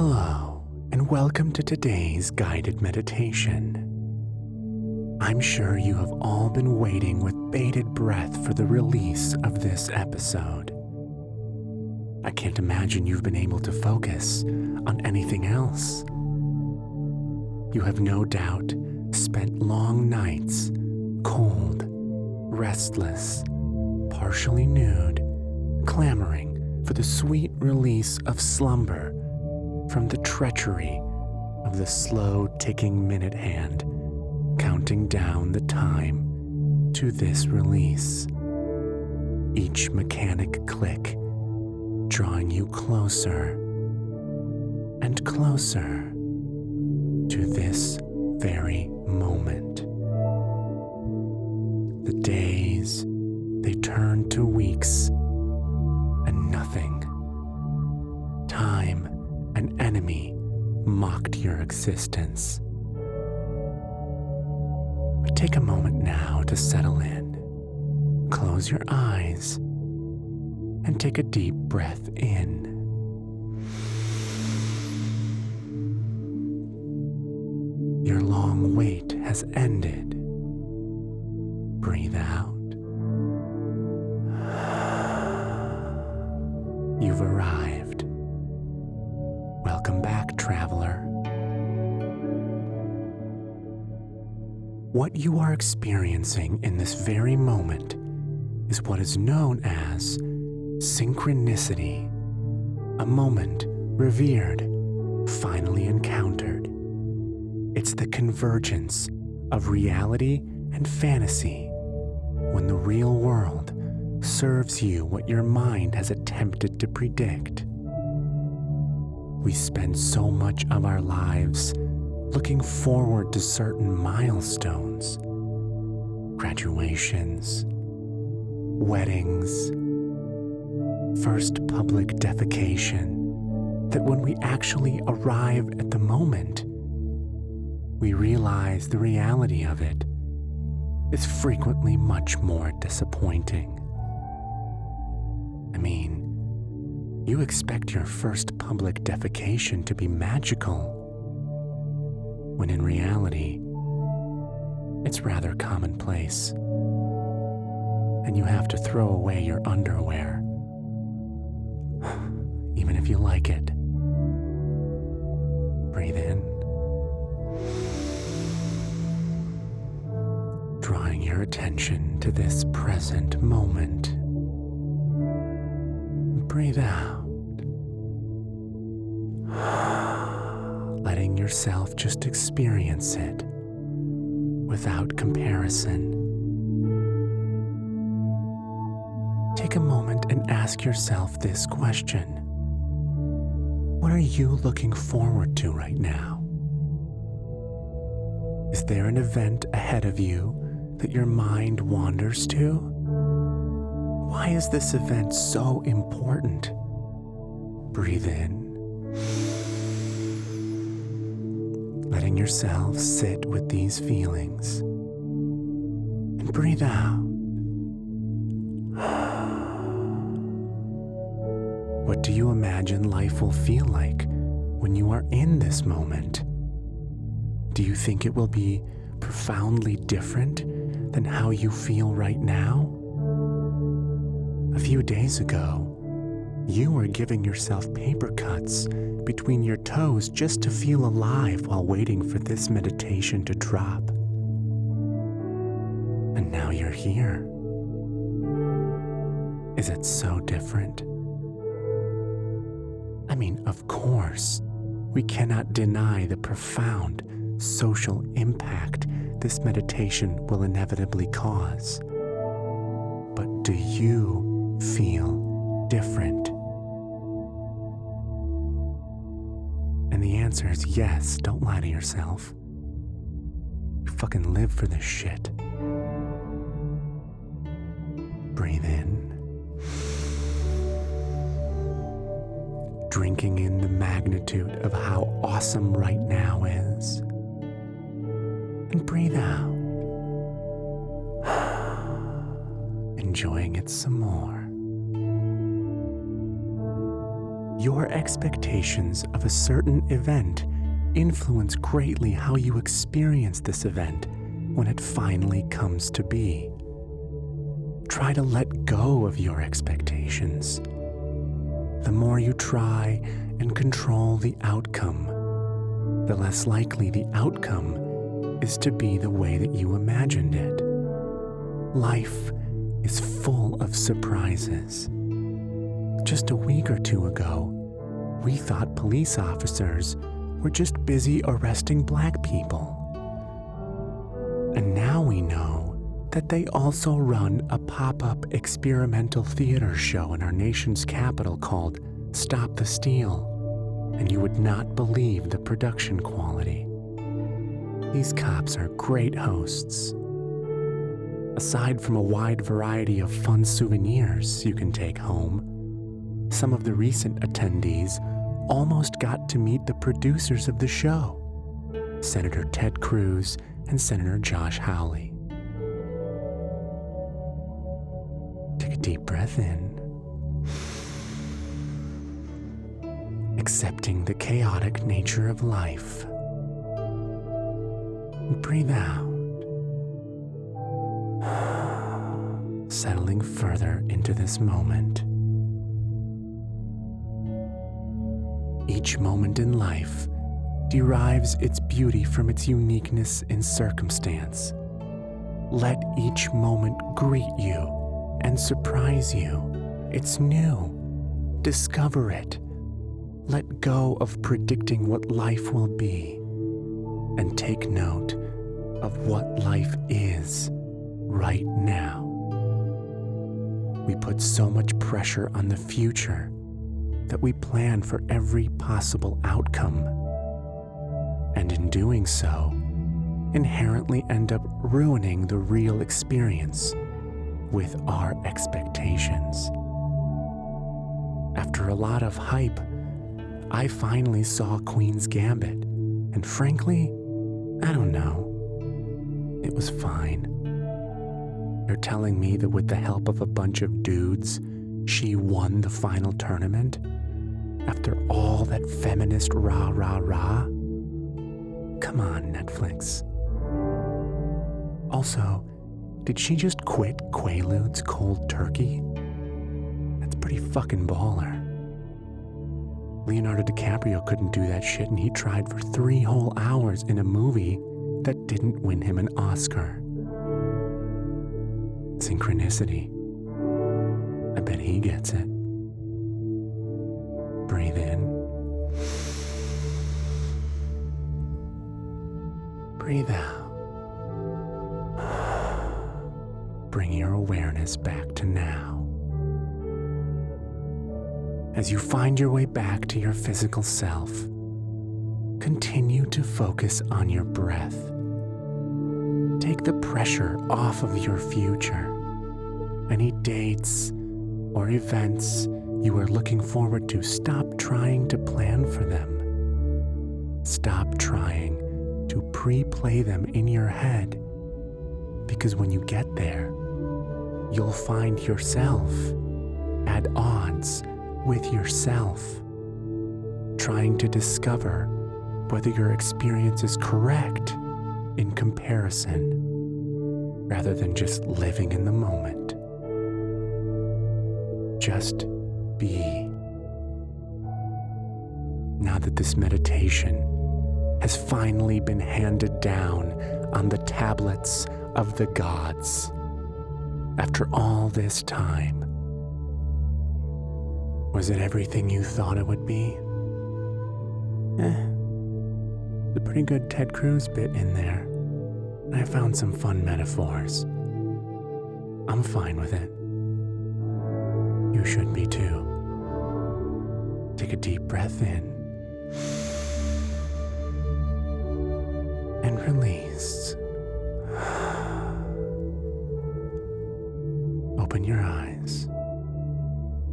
Hello, and welcome to today's guided meditation. I'm sure you have all been waiting with bated breath for the release of this episode. I can't imagine you've been able to focus on anything else. You have no doubt spent long nights, cold, restless, partially nude, clamoring for the sweet release of slumber from the treachery of the slow ticking minute hand, counting down the time to this release. Each mechanic click drawing you closer and closer to this very moment. The days, they turn to weeks and nothing. Time, enemy, mocked your existence. But take a moment now to settle in. Close your eyes and take a deep breath in. Your long wait has ended. Breathe out. You've arrived. Welcome back, traveler. What you are experiencing in this very moment is what is known as synchronicity, a moment revered, finally encountered. It's the convergence of reality and fantasy when the real world serves you what your mind has attempted to predict. We spend so much of our lives looking forward to certain milestones, graduations, weddings, first public defecation, that when we actually arrive at the moment, we realize the reality of it is frequently much more disappointing. I mean, you expect your first public defecation to be magical, when in reality, it's rather commonplace. And you have to throw away your underwear, even if you like it. Breathe in. Drawing your attention to this present moment. Breathe out. Letting yourself just experience it without comparison. Take a moment and ask yourself this question What are you looking forward to right now? Is there an event ahead of you that your mind wanders to? Why is this event so important? Breathe in. Letting yourself sit with these feelings. And breathe out. What do you imagine life will feel like when you are in this moment? Do you think it will be profoundly different than how you feel right now? A few days ago, you were giving yourself paper cuts between your toes just to feel alive while waiting for this meditation to drop. And now you're here. Is it so different? I mean, of course, we cannot deny the profound social impact this meditation will inevitably cause. But do you feel different? And the answer is yes, don't lie to yourself. You fucking live for this shit. Breathe in. Drinking in the magnitude of how awesome right now is and breathe out, enjoying it some more. Your expectations of a certain event influence greatly how you experience this event when it finally comes to be. Try to let go of your expectations. The more you try and control the outcome, the less likely the outcome is to be the way that you imagined it. Life is full of surprises. Just a week or two ago, we thought police officers were just busy arresting black people. And now we know that they also run a pop up experimental theater show in our nation's capital called Stop the Steal, and you would not believe the production quality. These cops are great hosts. Aside from a wide variety of fun souvenirs you can take home, some of the recent attendees almost got to meet the producers of the show Senator Ted Cruz and Senator Josh Hawley. Take a deep breath in, accepting the chaotic nature of life. Breathe out, settling further into this moment. Each moment in life derives its beauty from its uniqueness in circumstance. Let each moment greet you and surprise you. It's new. Discover it. Let go of predicting what life will be and take note of what life is right now. We put so much pressure on the future that we plan for every possible outcome. And in doing so, inherently end up ruining the real experience with our expectations. After a lot of hype, I finally saw Queen's Gambit, and frankly, I don't know. It was fine. They're telling me that with the help of a bunch of dudes, she won the final tournament? After all that feminist rah rah rah? Come on, Netflix. Also, did she just quit Quaaludes cold turkey? That's pretty fucking baller. Leonardo DiCaprio couldn't do that shit, and he tried for three whole hours in a movie that didn't win him an Oscar. Synchronicity. I bet he gets it. Breathe in. Breathe out. Bring your awareness back to now. As you find your way back to your physical self, continue to focus on your breath. Take the pressure off of your future. Any dates or events you are looking forward to, stop trying to plan for them. Stop trying to pre play them in your head. Because when you get there, you'll find yourself at odds with yourself, trying to discover whether your experience is correct in comparison rather than just living in the moment. Just be. Now that this meditation has finally been handed down on the tablets of the gods, after all this time, was it everything you thought it would be? Eh, a pretty good Ted Cruz bit in there. I found some fun metaphors. I'm fine with it. You should be too. Take a deep breath in and release. Open your eyes.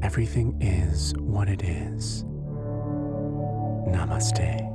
Everything is what it is. Namaste.